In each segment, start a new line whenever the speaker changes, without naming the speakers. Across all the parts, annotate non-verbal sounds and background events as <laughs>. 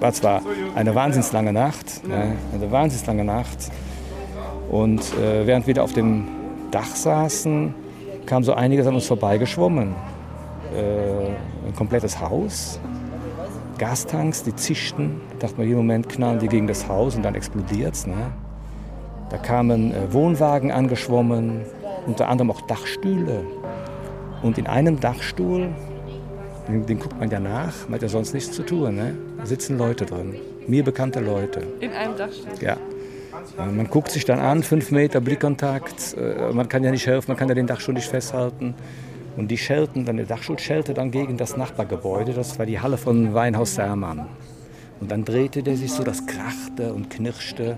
War zwar eine wahnsinnslange Nacht, ne, eine wahnsinnslange Nacht. Und äh, während wir da auf dem Dach saßen, kam so einiges an uns vorbeigeschwommen. Äh, ein komplettes Haus, Gastanks, die zischten. Da dachte man, jeden Moment knallen die gegen das Haus und dann explodiert es. Ne? Da kamen äh, Wohnwagen angeschwommen, unter anderem auch Dachstühle. Und in einem Dachstuhl, den, den guckt man ja nach, man hat ja sonst nichts zu tun, ne? da sitzen Leute drin, mir bekannte Leute.
In einem Dachstuhl?
Ja. Man guckt sich dann an, fünf Meter Blickkontakt, äh, man kann ja nicht helfen, man kann ja den Dachstuhl nicht festhalten. Und die schelten, dann der Dachstuhl schellte dann gegen das Nachbargebäude, das war die Halle von Weinhaus Sermann. Und dann drehte der sich so, das krachte und knirschte.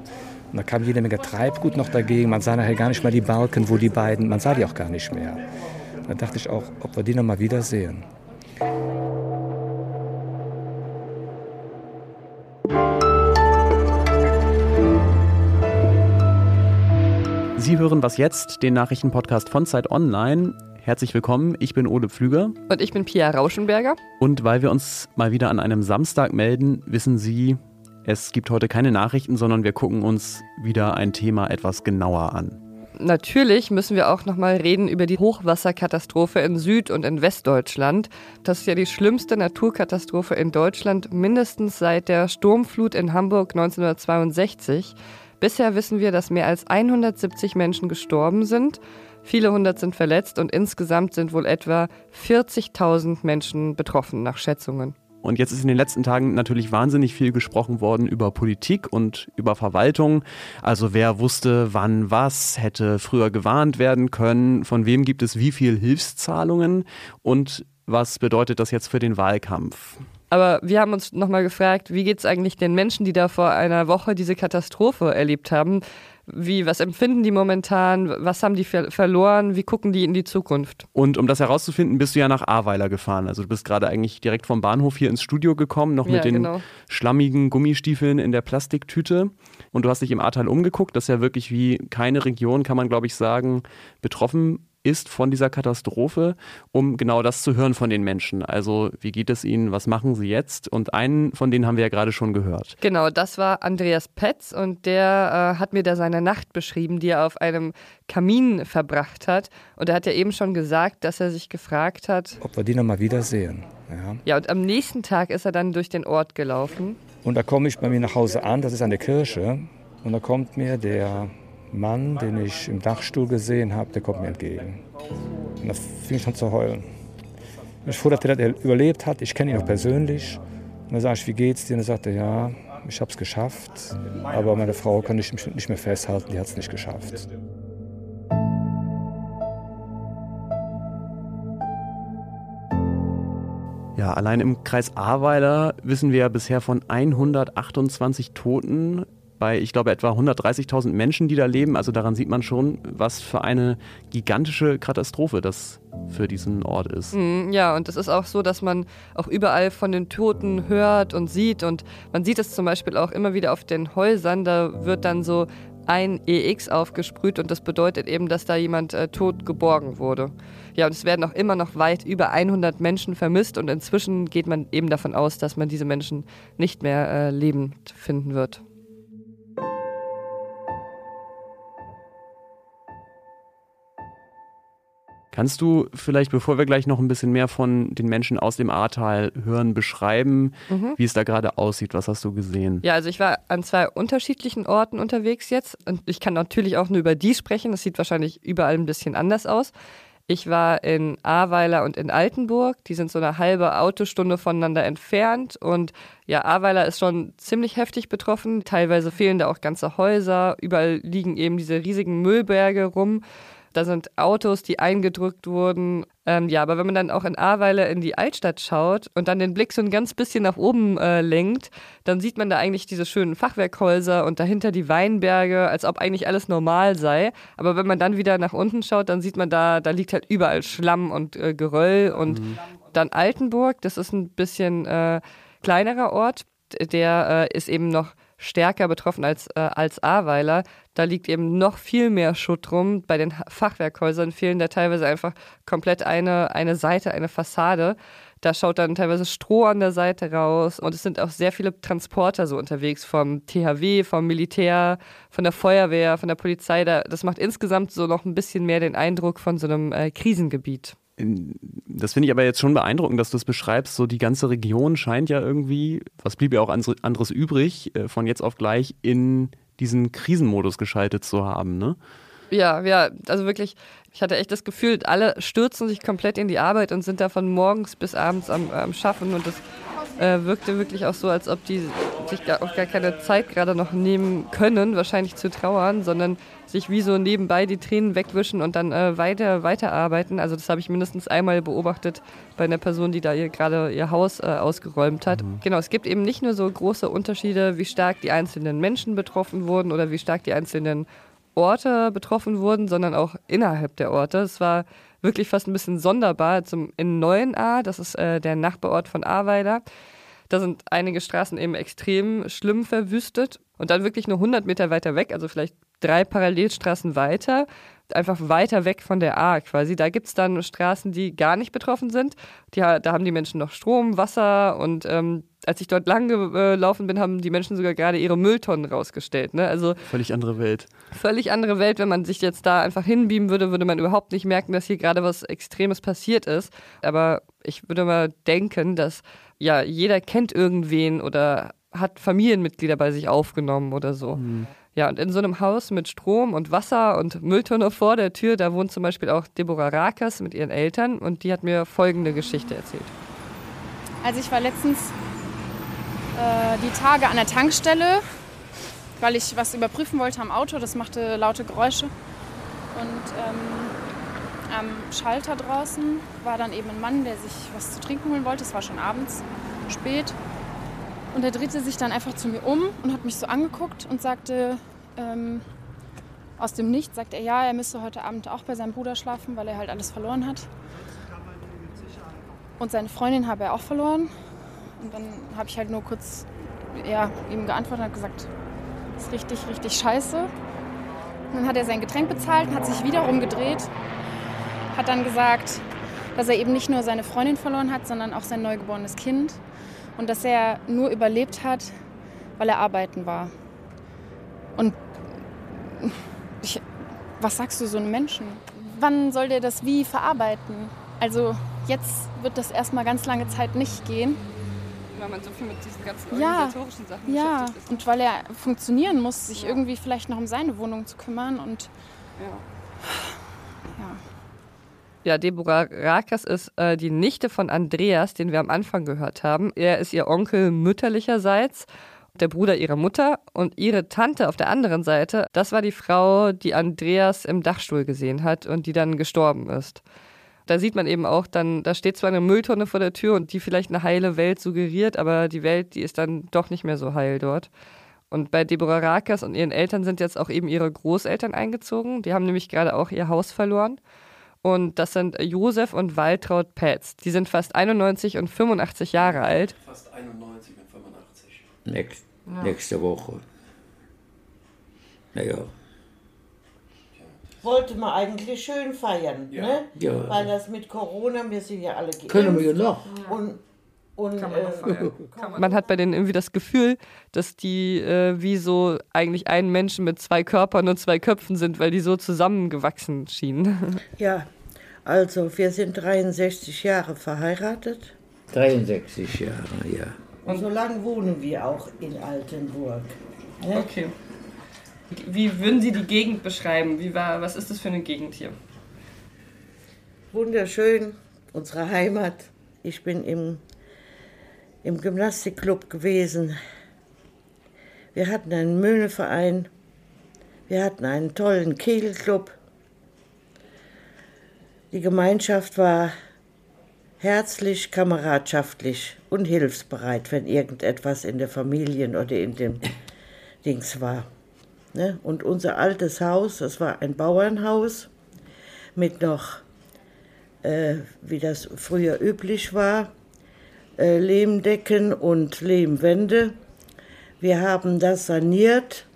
Und da kam jede Menge Treibgut noch dagegen. Man sah nachher gar nicht mehr die Balken, wo die beiden, man sah die auch gar nicht mehr. Da dachte ich auch, ob wir die noch mal wiedersehen.
Sie hören was jetzt, den Nachrichtenpodcast von Zeit Online. Herzlich willkommen, ich bin Ole Pflüger.
Und ich bin Pia Rauschenberger.
Und weil wir uns mal wieder an einem Samstag melden, wissen Sie, es gibt heute keine Nachrichten, sondern wir gucken uns wieder ein Thema etwas genauer an.
Natürlich müssen wir auch noch mal reden über die Hochwasserkatastrophe in Süd- und in Westdeutschland. Das ist ja die schlimmste Naturkatastrophe in Deutschland, mindestens seit der Sturmflut in Hamburg 1962. Bisher wissen wir, dass mehr als 170 Menschen gestorben sind. Viele hundert sind verletzt und insgesamt sind wohl etwa 40.000 Menschen betroffen, nach Schätzungen.
Und jetzt ist in den letzten Tagen natürlich wahnsinnig viel gesprochen worden über Politik und über Verwaltung. Also wer wusste, wann was, hätte früher gewarnt werden können, von wem gibt es wie viel Hilfszahlungen und was bedeutet das jetzt für den Wahlkampf?
Aber wir haben uns nochmal gefragt, wie geht es eigentlich den Menschen, die da vor einer Woche diese Katastrophe erlebt haben? Wie, was empfinden die momentan? Was haben die ver verloren? Wie gucken die in die Zukunft?
Und um das herauszufinden, bist du ja nach Ahrweiler gefahren. Also du bist gerade eigentlich direkt vom Bahnhof hier ins Studio gekommen, noch mit ja, den genau. schlammigen Gummistiefeln in der Plastiktüte. Und du hast dich im Ahrtal umgeguckt. Das ist ja wirklich wie keine Region, kann man glaube ich sagen, betroffen ist von dieser Katastrophe, um genau das zu hören von den Menschen. Also wie geht es ihnen, was machen sie jetzt? Und einen von denen haben wir ja gerade schon gehört.
Genau, das war Andreas Petz und der äh, hat mir da seine Nacht beschrieben, die er auf einem Kamin verbracht hat. Und er hat ja eben schon gesagt, dass er sich gefragt hat,
ob wir die nochmal wiedersehen.
Ja. ja, und am nächsten Tag ist er dann durch den Ort gelaufen.
Und da komme ich bei mir nach Hause an, das ist eine Kirche. Und da kommt mir der Mann, den ich im Dachstuhl gesehen habe, der kommt mir entgegen. Und da fing ich an zu heulen. Ich froh, dass er überlebt hat. Ich kenne ihn auch persönlich. Und dann sage ich, wie geht's dir? Und er sagte, ja, ich habe es geschafft, aber meine Frau kann ich nicht mehr festhalten, die hat es nicht geschafft.
Ja, allein im Kreis Ahrweiler wissen wir bisher von 128 Toten bei, ich glaube, etwa 130.000 Menschen, die da leben. Also daran sieht man schon, was für eine gigantische Katastrophe das für diesen Ort ist.
Mm, ja, und es ist auch so, dass man auch überall von den Toten hört und sieht. Und man sieht es zum Beispiel auch immer wieder auf den Häusern. Da wird dann so ein EX aufgesprüht und das bedeutet eben, dass da jemand äh, tot geborgen wurde. Ja, und es werden auch immer noch weit über 100 Menschen vermisst und inzwischen geht man eben davon aus, dass man diese Menschen nicht mehr äh, lebend finden wird.
Kannst du vielleicht, bevor wir gleich noch ein bisschen mehr von den Menschen aus dem Ahrtal hören, beschreiben, mhm. wie es da gerade aussieht? Was hast du gesehen?
Ja, also ich war an zwei unterschiedlichen Orten unterwegs jetzt und ich kann natürlich auch nur über die sprechen. Das sieht wahrscheinlich überall ein bisschen anders aus. Ich war in Ahrweiler und in Altenburg. Die sind so eine halbe Autostunde voneinander entfernt. Und ja, Ahrweiler ist schon ziemlich heftig betroffen. Teilweise fehlen da auch ganze Häuser. Überall liegen eben diese riesigen Müllberge rum. Da sind Autos, die eingedrückt wurden. Ähm, ja, aber wenn man dann auch in Ahrweiler in die Altstadt schaut und dann den Blick so ein ganz bisschen nach oben äh, lenkt, dann sieht man da eigentlich diese schönen Fachwerkhäuser und dahinter die Weinberge, als ob eigentlich alles normal sei. Aber wenn man dann wieder nach unten schaut, dann sieht man da, da liegt halt überall Schlamm und äh, Geröll und mhm. dann Altenburg, das ist ein bisschen äh, kleinerer Ort, der äh, ist eben noch stärker betroffen als, äh, als Ahrweiler. Da liegt eben noch viel mehr Schutt rum. Bei den Fachwerkhäusern fehlen da teilweise einfach komplett eine, eine Seite, eine Fassade. Da schaut dann teilweise Stroh an der Seite raus und es sind auch sehr viele Transporter so unterwegs vom THW, vom Militär, von der Feuerwehr, von der Polizei. Das macht insgesamt so noch ein bisschen mehr den Eindruck von so einem äh, Krisengebiet.
Das finde ich aber jetzt schon beeindruckend, dass du es beschreibst. So die ganze Region scheint ja irgendwie, was blieb ja auch anderes übrig, äh, von jetzt auf gleich in diesen Krisenmodus geschaltet zu haben, ne?
Ja, ja, also wirklich, ich hatte echt das Gefühl, alle stürzen sich komplett in die Arbeit und sind da von morgens bis abends am, am Schaffen und das äh, wirkte wirklich auch so, als ob die sich gar, auch gar keine Zeit gerade noch nehmen können, wahrscheinlich zu trauern, sondern sich wie so nebenbei die Tränen wegwischen und dann äh, weiter weiterarbeiten. Also das habe ich mindestens einmal beobachtet bei einer Person, die da ihr, gerade ihr Haus äh, ausgeräumt hat. Mhm. Genau, es gibt eben nicht nur so große Unterschiede, wie stark die einzelnen Menschen betroffen wurden oder wie stark die einzelnen Orte betroffen wurden, sondern auch innerhalb der Orte. Es war wirklich fast ein bisschen sonderbar. Zum, in Neuenahr, das ist äh, der Nachbarort von Ahrweiler, da sind einige Straßen eben extrem schlimm verwüstet. Und dann wirklich nur 100 Meter weiter weg, also vielleicht drei Parallelstraßen weiter, einfach weiter weg von der A quasi. Da gibt es dann Straßen, die gar nicht betroffen sind. Die, da haben die Menschen noch Strom, Wasser und ähm, als ich dort lang gelaufen bin, haben die Menschen sogar gerade ihre Mülltonnen rausgestellt. Ne? Also
völlig andere Welt.
Völlig andere Welt. Wenn man sich jetzt da einfach hinbeamen würde, würde man überhaupt nicht merken, dass hier gerade was Extremes passiert ist. Aber ich würde mal denken, dass ja jeder kennt irgendwen oder hat Familienmitglieder bei sich aufgenommen oder so. Mhm. Ja, und in so einem Haus mit Strom und Wasser und Mülltonne vor der Tür, da wohnt zum Beispiel auch Deborah Rakas mit ihren Eltern und die hat mir folgende Geschichte erzählt.
Also ich war letztens äh, die Tage an der Tankstelle, weil ich was überprüfen wollte am Auto. Das machte laute Geräusche. Und ähm, am Schalter draußen war dann eben ein Mann, der sich was zu trinken holen wollte. Es war schon abends, spät. Und er drehte sich dann einfach zu mir um und hat mich so angeguckt und sagte, ähm, aus dem Nichts sagt er, ja, er müsste heute Abend auch bei seinem Bruder schlafen, weil er halt alles verloren hat. Und seine Freundin habe er auch verloren. Und dann habe ich halt nur kurz ja, ihm geantwortet und gesagt, das ist richtig, richtig scheiße. Und dann hat er sein Getränk bezahlt und hat sich wieder rumgedreht, hat dann gesagt, dass er eben nicht nur seine Freundin verloren hat, sondern auch sein neugeborenes Kind und dass er nur überlebt hat, weil er arbeiten war. Und ich, was sagst du so einem Menschen? Wann soll der das wie verarbeiten? Also jetzt wird das erstmal ganz lange Zeit nicht gehen.
Weil man so viel mit diesen ganzen organisatorischen ja, Sachen
ja. beschäftigt ist. Und weil er funktionieren muss, sich ja. irgendwie vielleicht noch um seine Wohnung zu kümmern und
ja. ja. Ja, Deborah Rakas ist äh, die Nichte von Andreas, den wir am Anfang gehört haben. Er ist ihr Onkel mütterlicherseits, der Bruder ihrer Mutter und ihre Tante auf der anderen Seite. Das war die Frau, die Andreas im Dachstuhl gesehen hat und die dann gestorben ist da sieht man eben auch dann, da steht zwar eine Mülltonne vor der Tür und die vielleicht eine heile Welt suggeriert, aber die Welt, die ist dann doch nicht mehr so heil dort. Und bei Deborah Rakas und ihren Eltern sind jetzt auch eben ihre Großeltern eingezogen. Die haben nämlich gerade auch ihr Haus verloren. Und das sind Josef und Waltraud Petz. Die sind fast 91 und 85 Jahre alt.
Fast 91 und 85. Nächst, ja. Nächste Woche. Naja
wollte man eigentlich schön feiern, ja. ne? Ja. Weil das mit Corona, wir sind ja alle geimpft.
Können wir ja noch.
Und, und,
Kann man, äh, <laughs> man hat bei denen irgendwie das Gefühl, dass die äh, wie so eigentlich ein Menschen mit zwei Körpern und zwei Köpfen sind, weil die so zusammengewachsen schienen. <laughs>
Ja, also wir sind 63 Jahre verheiratet.
63 Jahre, ja.
Und so lange wohnen wir auch in Altenburg.
Ne? Okay. Wie würden Sie die Gegend beschreiben? Wie war, was ist das für eine Gegend hier?
Wunderschön, unsere Heimat. Ich bin im, im Gymnastikclub gewesen. Wir hatten einen Möhneverein. Wir hatten einen tollen Kegelclub. Die Gemeinschaft war herzlich, kameradschaftlich und hilfsbereit, wenn irgendetwas in der Familie oder in dem Dings war. Ne? Und unser altes Haus, das war ein Bauernhaus mit noch, äh, wie das früher üblich war, äh, Lehmdecken und Lehmwände. Wir haben das saniert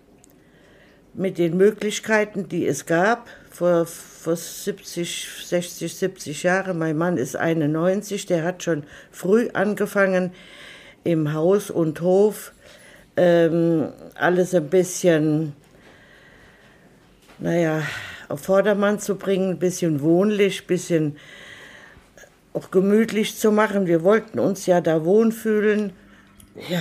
mit den Möglichkeiten, die es gab. Vor vor 70, 60, 70 Jahren. Mein Mann ist 91, der hat schon früh angefangen im Haus und Hof ähm, alles ein bisschen, naja, auf Vordermann zu bringen, ein bisschen wohnlich, ein bisschen auch gemütlich zu machen. Wir wollten uns ja da wohnfühlen. Ja,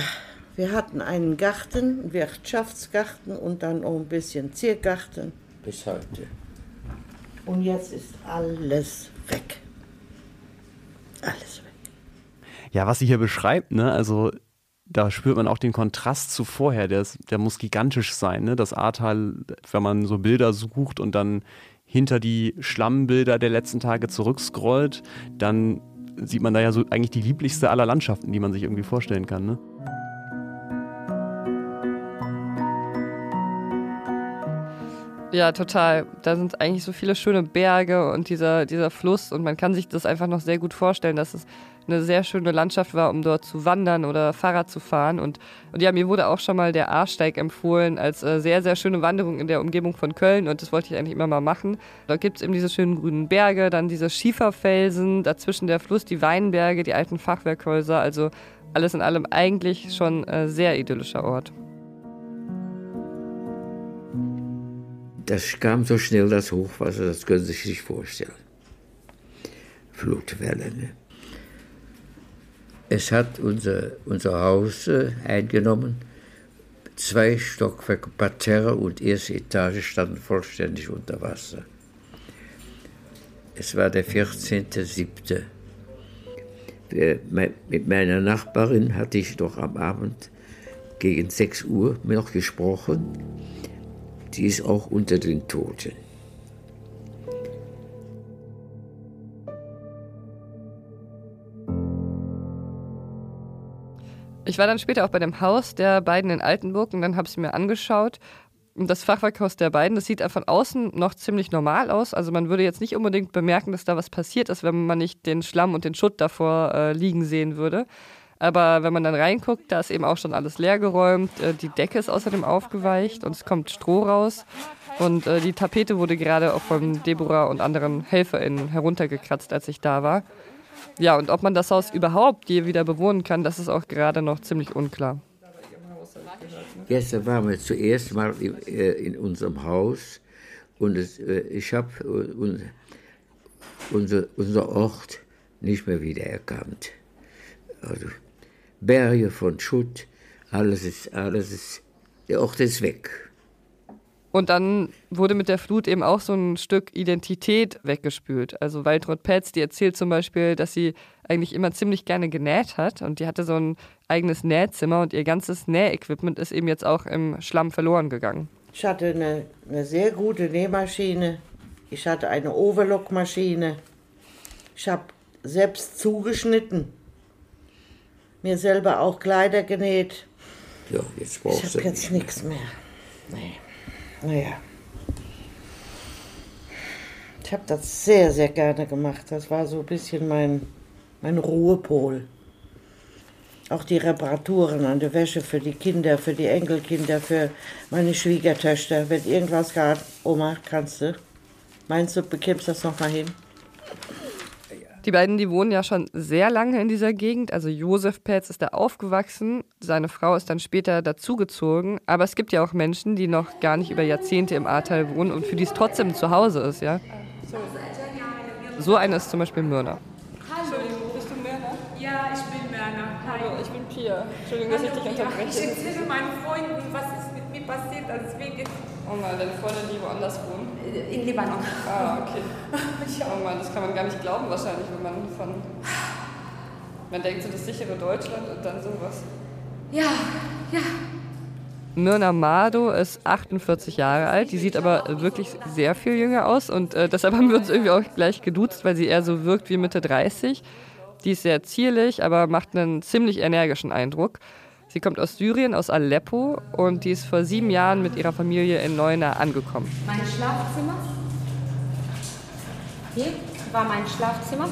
wir hatten einen Garten, einen Wirtschaftsgarten und dann auch ein bisschen Ziergarten.
Bis heute.
Und jetzt ist alles weg. Alles weg.
Ja, was sie hier beschreibt, ne, also da spürt man auch den Kontrast zu vorher. Der, ist, der muss gigantisch sein. Ne? Das Ahrtal, wenn man so Bilder sucht und dann hinter die Schlammbilder der letzten Tage zurückscrollt, dann sieht man da ja so eigentlich die lieblichste aller Landschaften, die man sich irgendwie vorstellen kann. Ne?
Ja, total. Da sind eigentlich so viele schöne Berge und dieser, dieser Fluss und man kann sich das einfach noch sehr gut vorstellen, dass es eine sehr schöne Landschaft war, um dort zu wandern oder Fahrrad zu fahren. Und, und ja, mir wurde auch schon mal der Ahrsteig empfohlen als äh, sehr, sehr schöne Wanderung in der Umgebung von Köln und das wollte ich eigentlich immer mal machen. Da gibt es eben diese schönen grünen Berge, dann diese Schieferfelsen, dazwischen der Fluss, die Weinberge, die alten Fachwerkhäuser. Also alles in allem eigentlich schon äh, sehr idyllischer Ort.
Das kam so schnell, das Hochwasser, das können Sie sich nicht vorstellen. Flutwelle. Ne? Es hat unser, unser Haus äh, eingenommen. Zwei Stockwerke Parterre und erste Etage standen vollständig unter Wasser. Es war der 14.07. Mit meiner Nachbarin hatte ich doch am Abend gegen 6 Uhr noch gesprochen. Die ist auch unter den Toten.
Ich war dann später auch bei dem Haus der beiden in Altenburg und dann habe ich es mir angeschaut. Und das Fachwerkhaus der beiden, das sieht von außen noch ziemlich normal aus. Also man würde jetzt nicht unbedingt bemerken, dass da was passiert ist, wenn man nicht den Schlamm und den Schutt davor äh, liegen sehen würde. Aber wenn man dann reinguckt, da ist eben auch schon alles leergeräumt. Äh, die Decke ist außerdem aufgeweicht und es kommt Stroh raus. Und äh, die Tapete wurde gerade auch von Deborah und anderen HelferInnen heruntergekratzt, als ich da war. Ja, und ob man das Haus überhaupt je wieder bewohnen kann, das ist auch gerade noch ziemlich unklar.
Gestern waren wir zuerst mal in, äh, in unserem Haus und ich habe unser, unser Ort nicht mehr wiedererkannt. Also Berge von Schutt, alles ist, alles ist, der Ort ist weg.
Und dann wurde mit der Flut eben auch so ein Stück Identität weggespült. Also Waltraud Petz, die erzählt zum Beispiel, dass sie eigentlich immer ziemlich gerne genäht hat und die hatte so ein eigenes Nähzimmer und ihr ganzes Nähequipment ist eben jetzt auch im Schlamm verloren gegangen.
Ich hatte eine, eine sehr gute Nähmaschine. Ich hatte eine Overlockmaschine. Ich habe selbst zugeschnitten. Mir selber auch Kleider genäht.
Ja, jetzt brauchst
ich habe jetzt nichts mehr. Nee. Naja. Ich habe das sehr, sehr gerne gemacht. Das war so ein bisschen mein, mein Ruhepol. Auch die Reparaturen an der Wäsche für die Kinder, für die Enkelkinder, für meine Schwiegertöchter. Wenn irgendwas gab, Oma, kannst du? Meinst du, bekämpfst das nochmal hin?
Die beiden, die wohnen ja schon sehr lange in dieser Gegend. Also Josef Petz ist da aufgewachsen, seine Frau ist dann später dazugezogen. Aber es gibt ja auch Menschen, die noch gar nicht über Jahrzehnte im Ahrtal wohnen und für die es trotzdem zu Hause ist, ja. So eine ist zum Beispiel Myrna.
Entschuldigung, bist du Myrna?
Ja, ich bin Myrna.
Hallo, ich bin Pia. Entschuldigung, dass ich dich unterbreche.
Ich erzähle meinen Freunden, was ist mit mir passiert, deswegen.
Oh Mann, deine Freundin, die woanders wohnen?
In Libanon.
Ah, okay. Oh Mann, das kann man gar nicht glauben wahrscheinlich, wenn man von... Man denkt so das sichere Deutschland und dann sowas.
Ja, ja.
Myrna Mado ist 48 Jahre alt, die sieht aber wirklich sehr viel jünger aus und äh, deshalb haben wir uns irgendwie auch gleich geduzt, weil sie eher so wirkt wie Mitte 30. Die ist sehr zierlich, aber macht einen ziemlich energischen Eindruck. Sie kommt aus Syrien, aus Aleppo und die ist vor sieben Jahren mit ihrer Familie in Leuna angekommen.
Mein Schlafzimmer. Hier war mein Schlafzimmer.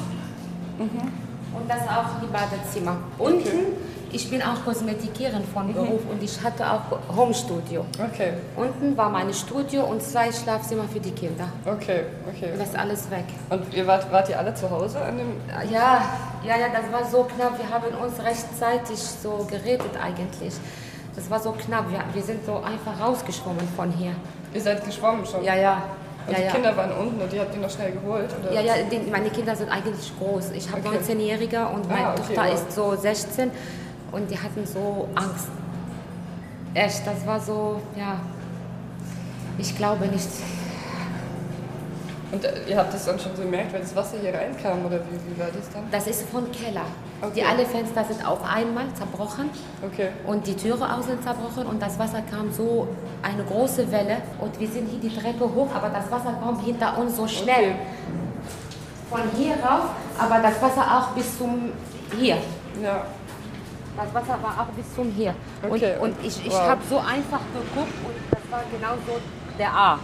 Mhm. Und das auch die Badezimmer. Unten
ich bin auch Kosmetikerin von mhm. Beruf und ich hatte auch Homestudio.
Okay.
Unten war mein Studio und zwei Schlafzimmer für die Kinder.
Okay, okay.
Das ist alles weg.
Und ihr wart, wart ihr alle zu Hause an dem?
Ja, ja, ja, das war so knapp. Wir haben uns rechtzeitig so geredet eigentlich. Das war so knapp. Wir, wir sind so einfach rausgeschwommen von hier.
Ihr seid geschwommen schon?
Ja, ja.
Und
ja,
die Kinder waren unten und die habt ihr noch schnell geholt? Oder?
Ja, ja, die, meine Kinder sind eigentlich groß. Ich habe okay. 19-Jähriger und meine ah, okay, Tochter wow. ist so 16 und die hatten so Angst. Echt, das war so, ja, ich glaube nicht.
Und äh, ihr habt das dann schon so gemerkt, wenn das Wasser hier reinkam oder wie, wie war das dann?
Das ist von Keller. Okay. Die alle Fenster sind auf einmal zerbrochen
okay.
und die Türe auch sind zerbrochen und das Wasser kam so eine große Welle und wir sind hier die Treppe hoch, aber das Wasser kommt hinter uns so schnell. Okay. Von hier rauf, aber das Wasser auch bis zum hier.
Ja.
Das Wasser war auch bis zum hier. Okay. Und, und ich, ich wow. habe so einfach geguckt und das war genau so der A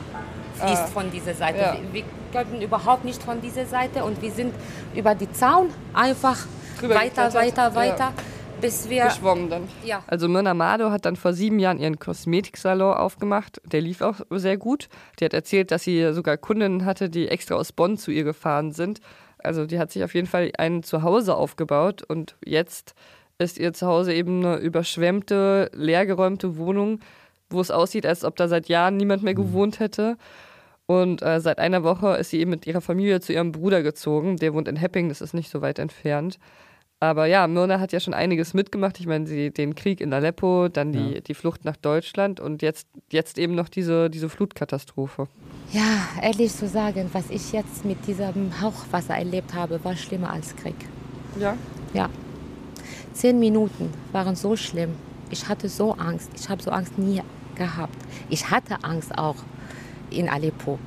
fließt ah. von dieser Seite. Ja. Wir, wir könnten überhaupt nicht von dieser Seite und wir sind über die Zaun einfach Drüber weiter, weiter, weiter. Ja. Bis wir
geschwommen dann.
Ja.
Also Myrna Mado hat dann vor sieben Jahren ihren Kosmetiksalon aufgemacht. Der lief auch sehr gut. Die hat erzählt, dass sie sogar Kundinnen hatte, die extra aus Bonn zu ihr gefahren sind. Also die hat sich auf jeden Fall ein Zuhause aufgebaut und jetzt ist ihr Zuhause eben eine überschwemmte, leergeräumte Wohnung, wo es aussieht, als ob da seit Jahren niemand mehr mhm. gewohnt hätte. Und äh, seit einer Woche ist sie eben mit ihrer Familie zu ihrem Bruder gezogen. Der wohnt in Hepping, das ist nicht so weit entfernt. Aber ja, Myrna hat ja schon einiges mitgemacht. Ich meine, sie den Krieg in Aleppo, dann die, ja. die Flucht nach Deutschland und jetzt, jetzt eben noch diese, diese Flutkatastrophe.
Ja, ehrlich zu sagen, was ich jetzt mit diesem Hauchwasser erlebt habe, war schlimmer als Krieg.
Ja?
Ja. Zehn Minuten waren so schlimm. Ich hatte so Angst. Ich habe so Angst nie gehabt. Ich hatte Angst auch in Aleppo.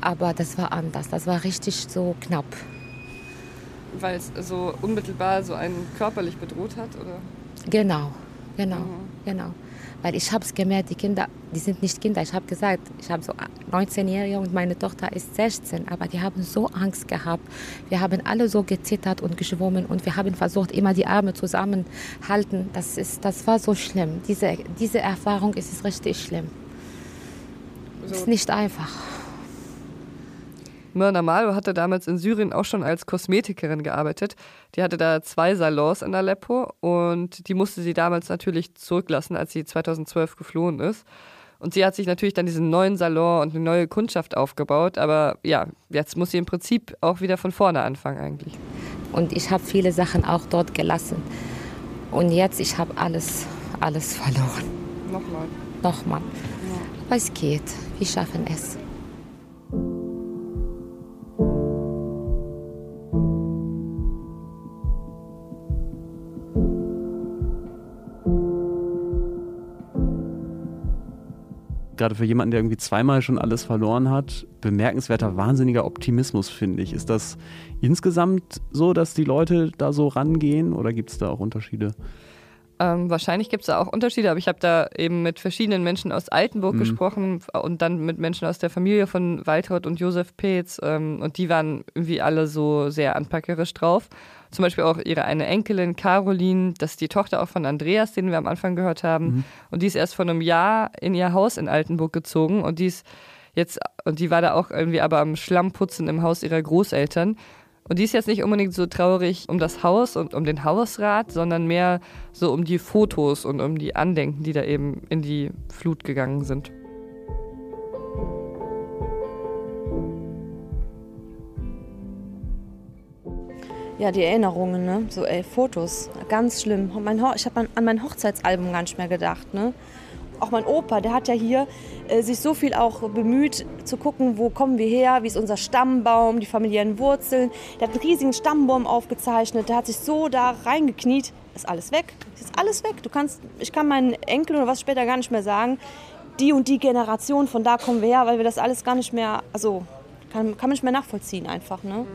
Aber das war anders. Das war richtig so knapp.
Weil es so unmittelbar so einen körperlich bedroht hat, oder?
Genau, genau, mhm. genau. Weil ich habe es gemerkt, die Kinder, die sind nicht Kinder. Ich habe gesagt, ich habe so 19-Jährige und meine Tochter ist 16, aber die haben so Angst gehabt. Wir haben alle so gezittert und geschwommen und wir haben versucht, immer die Arme zusammenhalten. Das, ist, das war so schlimm. Diese, diese Erfahrung ist richtig schlimm. So. Ist nicht einfach.
Myrna Malo hatte damals in Syrien auch schon als Kosmetikerin gearbeitet. Die hatte da zwei Salons in Aleppo und die musste sie damals natürlich zurücklassen, als sie 2012 geflohen ist. Und sie hat sich natürlich dann diesen neuen Salon und eine neue Kundschaft aufgebaut. Aber ja, jetzt muss sie im Prinzip auch wieder von vorne anfangen eigentlich.
Und ich habe viele Sachen auch dort gelassen. Und jetzt, ich habe alles, alles verloren.
Nochmal.
Nochmal. Ja. Aber es geht. Wir schaffen es.
Gerade für jemanden, der irgendwie zweimal schon alles verloren hat, bemerkenswerter, wahnsinniger Optimismus, finde ich. Ist das insgesamt so, dass die Leute da so rangehen oder gibt es da auch Unterschiede?
Ähm, wahrscheinlich gibt es da auch Unterschiede, aber ich habe da eben mit verschiedenen Menschen aus Altenburg mhm. gesprochen und dann mit Menschen aus der Familie von Waltraud und Josef Peetz ähm, und die waren irgendwie alle so sehr anpackerisch drauf. Zum Beispiel auch ihre eine Enkelin Caroline, das ist die Tochter auch von Andreas, den wir am Anfang gehört haben. Mhm. Und die ist erst vor einem Jahr in ihr Haus in Altenburg gezogen und die ist jetzt, und die war da auch irgendwie aber am Schlammputzen im Haus ihrer Großeltern. Und die ist jetzt nicht unbedingt so traurig um das Haus und um den Hausrat, sondern mehr so um die Fotos und um die Andenken, die da eben in die Flut gegangen sind.
Ja, die Erinnerungen, ne? So, ey, Fotos. Ganz schlimm. Ich habe an mein Hochzeitsalbum gar nicht mehr gedacht, ne? auch mein Opa, der hat ja hier äh, sich so viel auch bemüht zu gucken, wo kommen wir her, wie ist unser Stammbaum, die familiären Wurzeln. Der hat einen riesigen Stammbaum aufgezeichnet, der hat sich so da reingekniet. Ist alles weg. Ist alles weg. Du kannst, ich kann meinen Enkel oder was später gar nicht mehr sagen, die und die Generation, von da kommen wir her, weil wir das alles gar nicht mehr, also kann, kann man nicht mehr nachvollziehen einfach. Ne?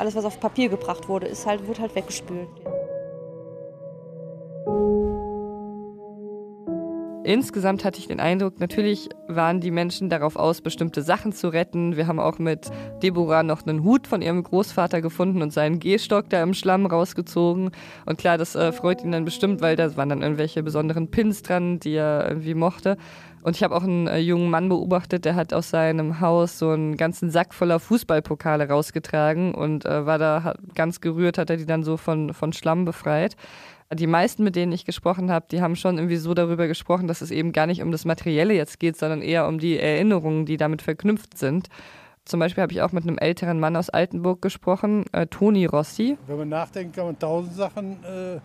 Alles, was auf Papier gebracht wurde, ist halt, wurde halt weggespült.
insgesamt hatte ich den Eindruck, natürlich waren die Menschen darauf aus, bestimmte Sachen zu retten. Wir haben auch mit Deborah noch einen Hut von ihrem Großvater gefunden und seinen Gehstock da im Schlamm rausgezogen. Und klar, das äh, freut ihn dann bestimmt, weil da waren dann irgendwelche besonderen Pins dran, die er irgendwie mochte. Und ich habe auch einen äh, jungen Mann beobachtet, der hat aus seinem Haus so einen ganzen Sack voller Fußballpokale rausgetragen und äh, war da hat, ganz gerührt, hat er die dann so von, von Schlamm befreit. Die meisten, mit denen ich gesprochen habe, die haben schon irgendwie so darüber gesprochen, dass es eben gar nicht um das Materielle jetzt geht, sondern eher um die Erinnerungen, die damit verknüpft sind. Zum Beispiel habe ich auch mit einem älteren Mann aus Altenburg gesprochen, äh, Toni Rossi.
Wenn man nachdenkt, kann man tausend Sachen äh,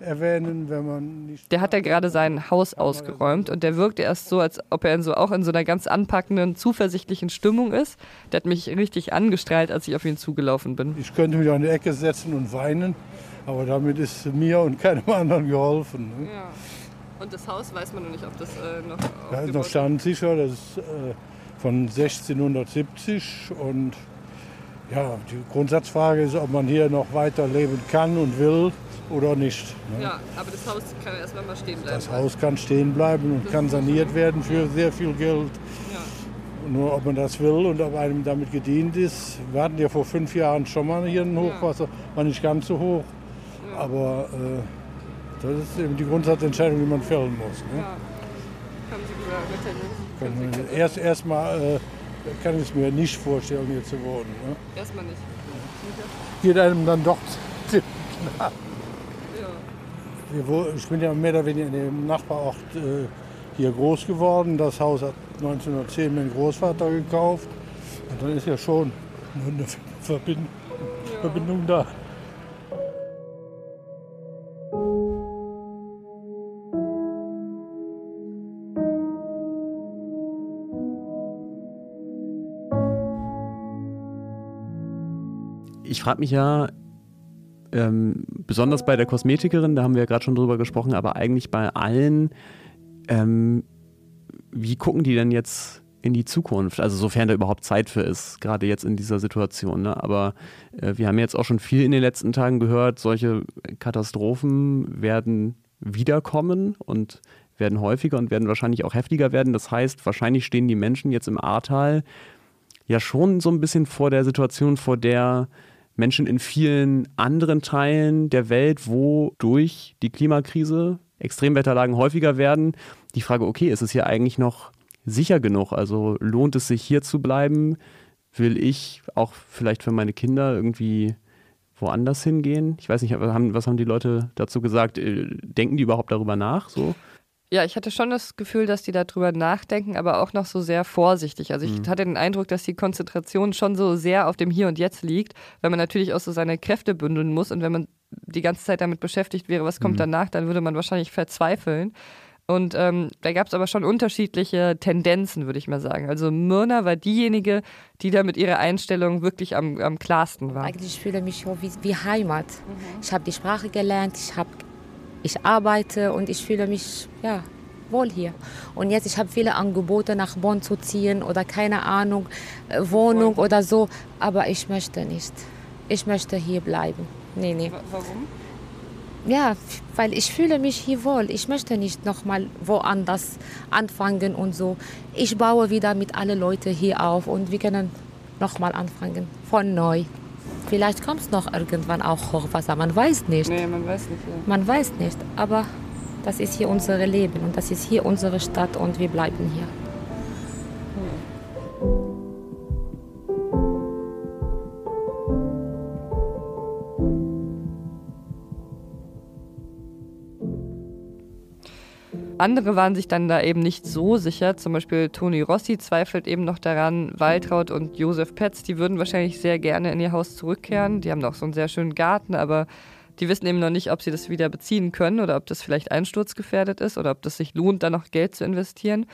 erwähnen, wenn man nicht.
Der hat ja gerade sein Haus ausgeräumt und der wirkte erst so, als ob er in so, auch in so einer ganz anpackenden, zuversichtlichen Stimmung ist. Der hat mich richtig angestrahlt, als ich auf ihn zugelaufen bin.
Ich könnte mich an die Ecke setzen und weinen, aber damit ist mir und keinem anderen geholfen. Ne?
Ja. Und das Haus weiß man noch nicht, ob das äh, noch.
Ja, ist noch standsicher, das ist äh, von 1670 und ja, die Grundsatzfrage ist, ob man hier noch weiter leben kann und will oder nicht.
Ne? Ja, aber das Haus kann erstmal mal stehen bleiben.
Das Haus kann stehen bleiben und kann saniert werden für sehr viel Geld. Ja. Nur ob man das will und ob einem damit gedient ist. Wir hatten ja vor fünf Jahren schon mal hier ein Hochwasser, ja. war nicht ganz so hoch. Ja. Aber äh, das ist eben die Grundsatzentscheidung, die man fällen muss. Ne? Ja. Haben Sie gesagt, Erst erstmal äh, kann ich es mir nicht vorstellen, hier zu wohnen. Ne?
Erstmal nicht.
Geht einem dann doch <laughs> knapp ich bin ja mehr oder weniger in dem Nachbarort äh, hier groß geworden. Das Haus hat 1910 mein Großvater gekauft. Und dann ist ja schon eine <laughs> Verbindung, da.
Ich frage mich ja, ähm, besonders bei der Kosmetikerin, da haben wir ja gerade schon drüber gesprochen, aber eigentlich bei allen, ähm, wie gucken die denn jetzt in die Zukunft? Also sofern da überhaupt Zeit für ist, gerade jetzt in dieser Situation. Ne? Aber äh, wir haben jetzt auch schon viel in den letzten Tagen gehört, solche Katastrophen werden wiederkommen und werden häufiger und werden wahrscheinlich auch heftiger werden. Das heißt, wahrscheinlich stehen die Menschen jetzt im Ahrtal ja schon so ein bisschen vor der Situation, vor der Menschen in vielen anderen Teilen der Welt, wo durch die Klimakrise Extremwetterlagen häufiger werden. Die Frage, okay, ist es hier eigentlich noch sicher genug? Also lohnt es sich hier zu bleiben? Will ich auch vielleicht für meine Kinder irgendwie woanders hingehen? Ich weiß nicht, was haben die Leute dazu gesagt? Äh, denken die überhaupt darüber nach? So?
Ja, ich hatte schon das Gefühl, dass die darüber nachdenken, aber auch noch so sehr vorsichtig. Also ich mhm. hatte den Eindruck, dass die Konzentration schon so sehr auf dem Hier und Jetzt liegt, weil man natürlich auch so seine Kräfte bündeln muss und wenn man die ganze Zeit damit beschäftigt wäre, was kommt mhm. danach, dann würde man wahrscheinlich verzweifeln. Und ähm, da gab es aber schon unterschiedliche Tendenzen, würde ich mal sagen. Also Myrna war diejenige, die da mit ihrer Einstellung wirklich am, am klarsten war.
Eigentlich fühle ich mich wie, wie Heimat. Mhm. Ich habe die Sprache gelernt, ich habe ich arbeite und ich fühle mich ja, wohl hier. Und jetzt, ich habe viele Angebote, nach Bonn zu ziehen oder keine Ahnung, äh, Wohnung oder so, aber ich möchte nicht. Ich möchte hier bleiben. Nee, nee.
Warum?
Ja, weil ich fühle mich hier wohl. Ich möchte nicht nochmal woanders anfangen und so. Ich baue wieder mit allen Leuten hier auf und wir können nochmal anfangen, von neu. Vielleicht kommt es noch irgendwann auch Hochwasser, man weiß nicht.
Nee, man weiß nicht. Ja.
Man weiß nicht, aber das ist hier unser Leben und das ist hier unsere Stadt und wir bleiben hier.
Andere waren sich dann da eben nicht so sicher. Zum Beispiel Toni Rossi zweifelt eben noch daran. Waltraud und Josef Petz, die würden wahrscheinlich sehr gerne in ihr Haus zurückkehren. Die haben auch so einen sehr schönen Garten, aber die wissen eben noch nicht, ob sie das wieder beziehen können oder ob das vielleicht einsturzgefährdet ist oder ob das sich lohnt, da noch Geld zu investieren.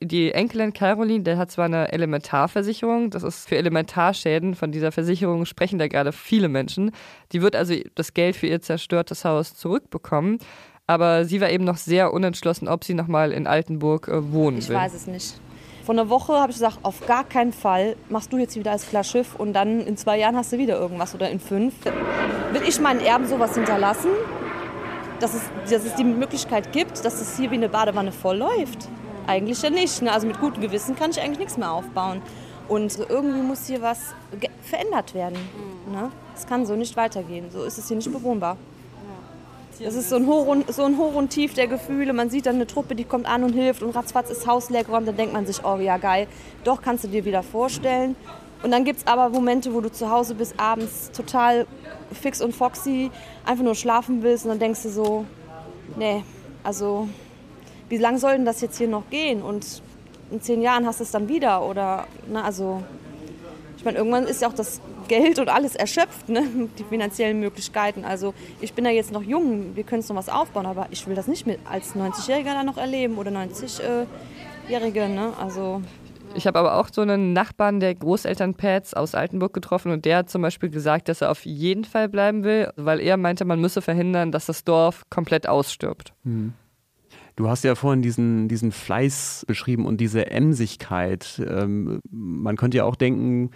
Die Enkelin Caroline, der hat zwar eine Elementarversicherung, das ist für Elementarschäden, von dieser Versicherung sprechen da gerade viele Menschen. Die wird also das Geld für ihr zerstörtes Haus zurückbekommen. Aber sie war eben noch sehr unentschlossen, ob sie nochmal in Altenburg äh, wohnen
ich
will.
Ich weiß es nicht. Vor einer Woche habe ich gesagt, auf gar keinen Fall machst du jetzt wieder als Flaschschiff und dann in zwei Jahren hast du wieder irgendwas oder in fünf. Will ich meinen Erben sowas hinterlassen? dass es, dass es die Möglichkeit gibt, dass es hier wie eine Badewanne vollläuft. Eigentlich ja nicht. Ne? Also mit gutem Gewissen kann ich eigentlich nichts mehr aufbauen. Und irgendwie muss hier was verändert werden. Ne? Es kann so nicht weitergehen. So ist es hier nicht bewohnbar. Das ist so ein, Hoch und, so ein Hoch und Tief der Gefühle. Man sieht dann eine Truppe, die kommt an und hilft und ratzfatz ist Haus leer geräumt. Dann denkt man sich, oh ja geil, doch kannst du dir wieder vorstellen. Und dann gibt es aber Momente, wo du zu Hause bist, abends total fix und foxy, einfach nur schlafen willst und dann denkst du so, nee, also wie lange soll denn das jetzt hier noch gehen? Und in zehn Jahren hast du es dann wieder oder, ne, also ich meine, irgendwann ist ja auch das Geld und alles erschöpft, ne? die finanziellen Möglichkeiten. Also ich bin ja jetzt noch jung, wir können es noch was aufbauen, aber ich will das nicht mit als 90-Jähriger dann noch erleben oder 90-Jährige. Ne? Also
ich habe aber auch so einen Nachbarn der Großelternpads aus Altenburg getroffen und der hat zum Beispiel gesagt, dass er auf jeden Fall bleiben will, weil er meinte, man müsse verhindern, dass das Dorf komplett ausstirbt.
Mhm. Du hast ja vorhin diesen, diesen Fleiß beschrieben und diese Emsigkeit. Ähm, man könnte ja auch denken,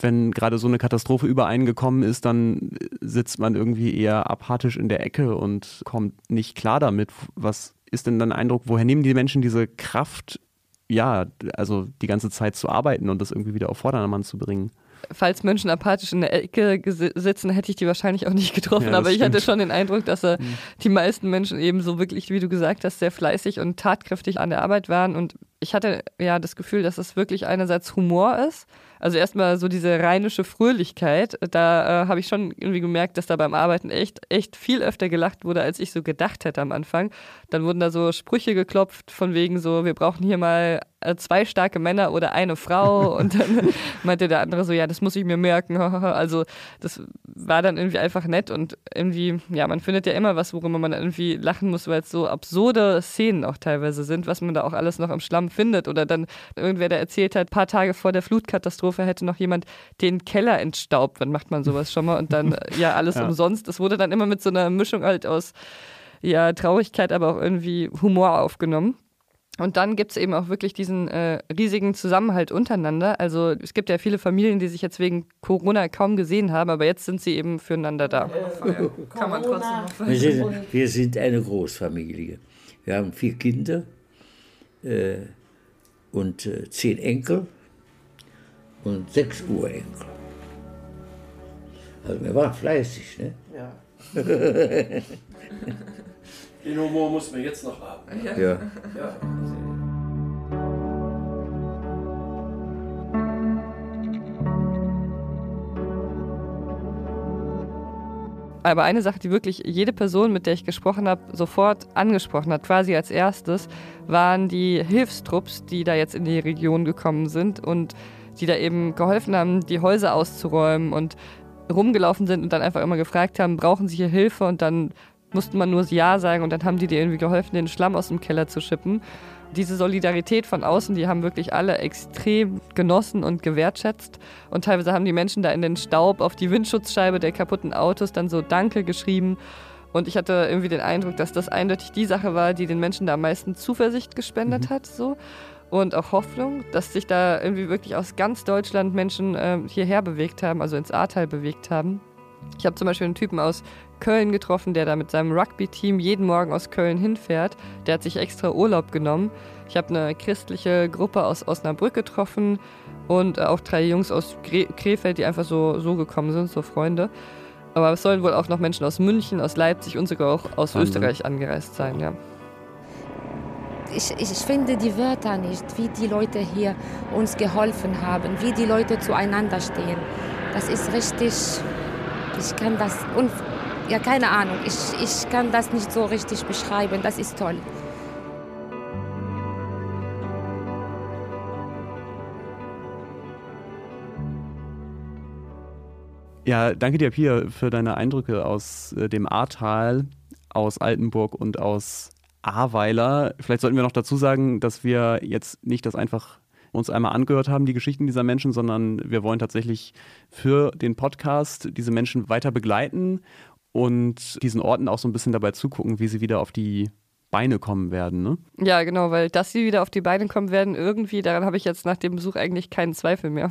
wenn gerade so eine Katastrophe über einen gekommen ist, dann sitzt man irgendwie eher apathisch in der Ecke und kommt nicht klar damit. Was ist denn dein Eindruck, woher nehmen die Menschen diese Kraft, ja, also die ganze Zeit zu arbeiten und das irgendwie wieder auf Vordermann zu bringen?
falls Menschen apathisch in der Ecke sitzen, hätte ich die wahrscheinlich auch nicht getroffen. Ja, aber ich hatte schon den Eindruck, dass äh, mhm. die meisten Menschen eben so wirklich, wie du gesagt hast, sehr fleißig und tatkräftig an der Arbeit waren. Und ich hatte ja das Gefühl, dass es wirklich einerseits Humor ist also erstmal so diese rheinische Fröhlichkeit, da äh, habe ich schon irgendwie gemerkt, dass da beim Arbeiten echt, echt viel öfter gelacht wurde, als ich so gedacht hätte am Anfang. Dann wurden da so Sprüche geklopft von wegen so, wir brauchen hier mal zwei starke Männer oder eine Frau. <laughs> Und dann meinte der andere so, ja, das muss ich mir merken. <laughs> Also das war dann irgendwie einfach nett und irgendwie, ja, man findet ja immer was, worüber man irgendwie lachen muss, weil es so absurde Szenen auch teilweise sind, was man da auch alles noch im Schlamm findet. Oder dann irgendwer, der erzählt hat, ein paar Tage vor der Flutkatastrophe hätte noch jemand den Keller entstaubt. Wann macht man sowas schon mal? Und dann, <laughs> ja, alles ja. umsonst. Das wurde dann immer mit so einer Mischung halt aus ja, Traurigkeit, aber auch irgendwie Humor aufgenommen. Und dann gibt es eben auch wirklich diesen äh, riesigen Zusammenhalt untereinander. Also es gibt ja viele Familien, die sich jetzt wegen Corona kaum gesehen haben, aber jetzt sind sie eben füreinander da. Äh, <laughs>
Kann man trotzdem noch wir sind, wir sind eine Großfamilie. Wir haben vier Kinder äh, und äh, zehn Enkel und sechs Urenkel. Also wir waren fleißig, ne? Ja. <laughs>
Den Humor muss man jetzt noch haben.
Ja. ja. ja.
Aber eine Sache, die wirklich jede Person, mit der ich gesprochen habe, sofort angesprochen hat, quasi als erstes, waren die Hilfstrupps, die da jetzt in die Region gekommen sind und die da eben geholfen haben, die Häuser auszuräumen und rumgelaufen sind und dann einfach immer gefragt haben, brauchen Sie hier Hilfe? Und dann musste man nur Ja sagen und dann haben die dir irgendwie geholfen, den Schlamm aus dem Keller zu schippen. Diese Solidarität von außen, die haben wirklich alle extrem genossen und gewertschätzt. Und teilweise haben die Menschen da in den Staub auf die Windschutzscheibe der kaputten Autos dann so Danke geschrieben. Und ich hatte irgendwie den Eindruck, dass das eindeutig die Sache war, die den Menschen da am meisten Zuversicht gespendet mhm. hat. So. Und auch Hoffnung, dass sich da irgendwie wirklich aus ganz Deutschland Menschen äh, hierher bewegt haben, also ins Ahrtal bewegt haben. Ich habe zum Beispiel einen Typen aus Köln getroffen, der da mit seinem Rugby-Team jeden Morgen aus Köln hinfährt. Der hat sich extra Urlaub genommen. Ich habe eine christliche Gruppe aus Osnabrück getroffen und auch drei Jungs aus Krefeld, die einfach so, so gekommen sind, so Freunde. Aber es sollen wohl auch noch Menschen aus München, aus Leipzig und sogar auch aus Wahnsinn. Österreich angereist sein, ja.
Ich, ich finde die Wörter nicht, wie die Leute hier uns geholfen haben, wie die Leute zueinander stehen. Das ist richtig, ich kann das, ja, keine Ahnung. Ich, ich kann das nicht so richtig beschreiben. Das ist toll.
Ja, danke dir, Pia, für deine Eindrücke aus äh, dem Ahrtal, aus Altenburg und aus Ahrweiler. Vielleicht sollten wir noch dazu sagen, dass wir jetzt nicht das einfach uns einmal angehört haben, die Geschichten dieser Menschen, sondern wir wollen tatsächlich für den Podcast diese Menschen weiter begleiten und diesen Orten auch so ein bisschen dabei zugucken, wie sie wieder auf die Beine kommen werden, ne?
Ja, genau, weil dass sie wieder auf die Beine kommen werden, irgendwie, daran habe ich jetzt nach dem Besuch eigentlich keinen Zweifel mehr.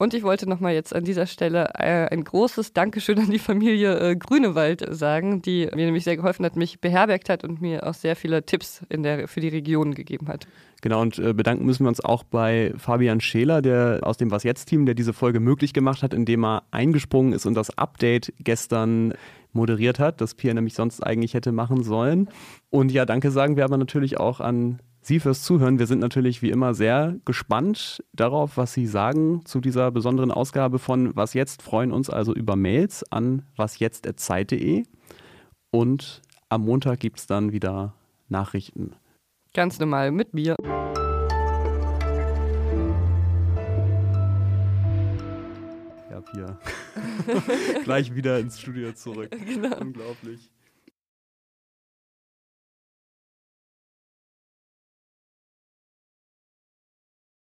Und ich wollte nochmal jetzt an dieser Stelle äh, ein großes Dankeschön an die Familie äh, Grünewald sagen, die mir nämlich sehr geholfen hat, mich beherbergt hat und mir auch sehr viele Tipps in der, für die Region gegeben hat.
Genau, und äh, bedanken müssen wir uns auch bei Fabian Scheler, der aus dem Was Jetzt-Team, der diese Folge möglich gemacht hat, indem er eingesprungen ist und das Update gestern moderiert hat, das Pia nämlich sonst eigentlich hätte machen sollen. Und ja, danke sagen wir aber natürlich auch an Sie fürs Zuhören. Wir sind natürlich wie immer sehr gespannt darauf, was Sie sagen zu dieser besonderen Ausgabe von Was jetzt. Freuen uns also über Mails an wasjetzt.zeit.de. Und am Montag gibt es dann wieder Nachrichten.
Ganz normal mit mir.
Ja, Pia. <laughs> Gleich wieder ins Studio zurück. <laughs> Genau. Unglaublich.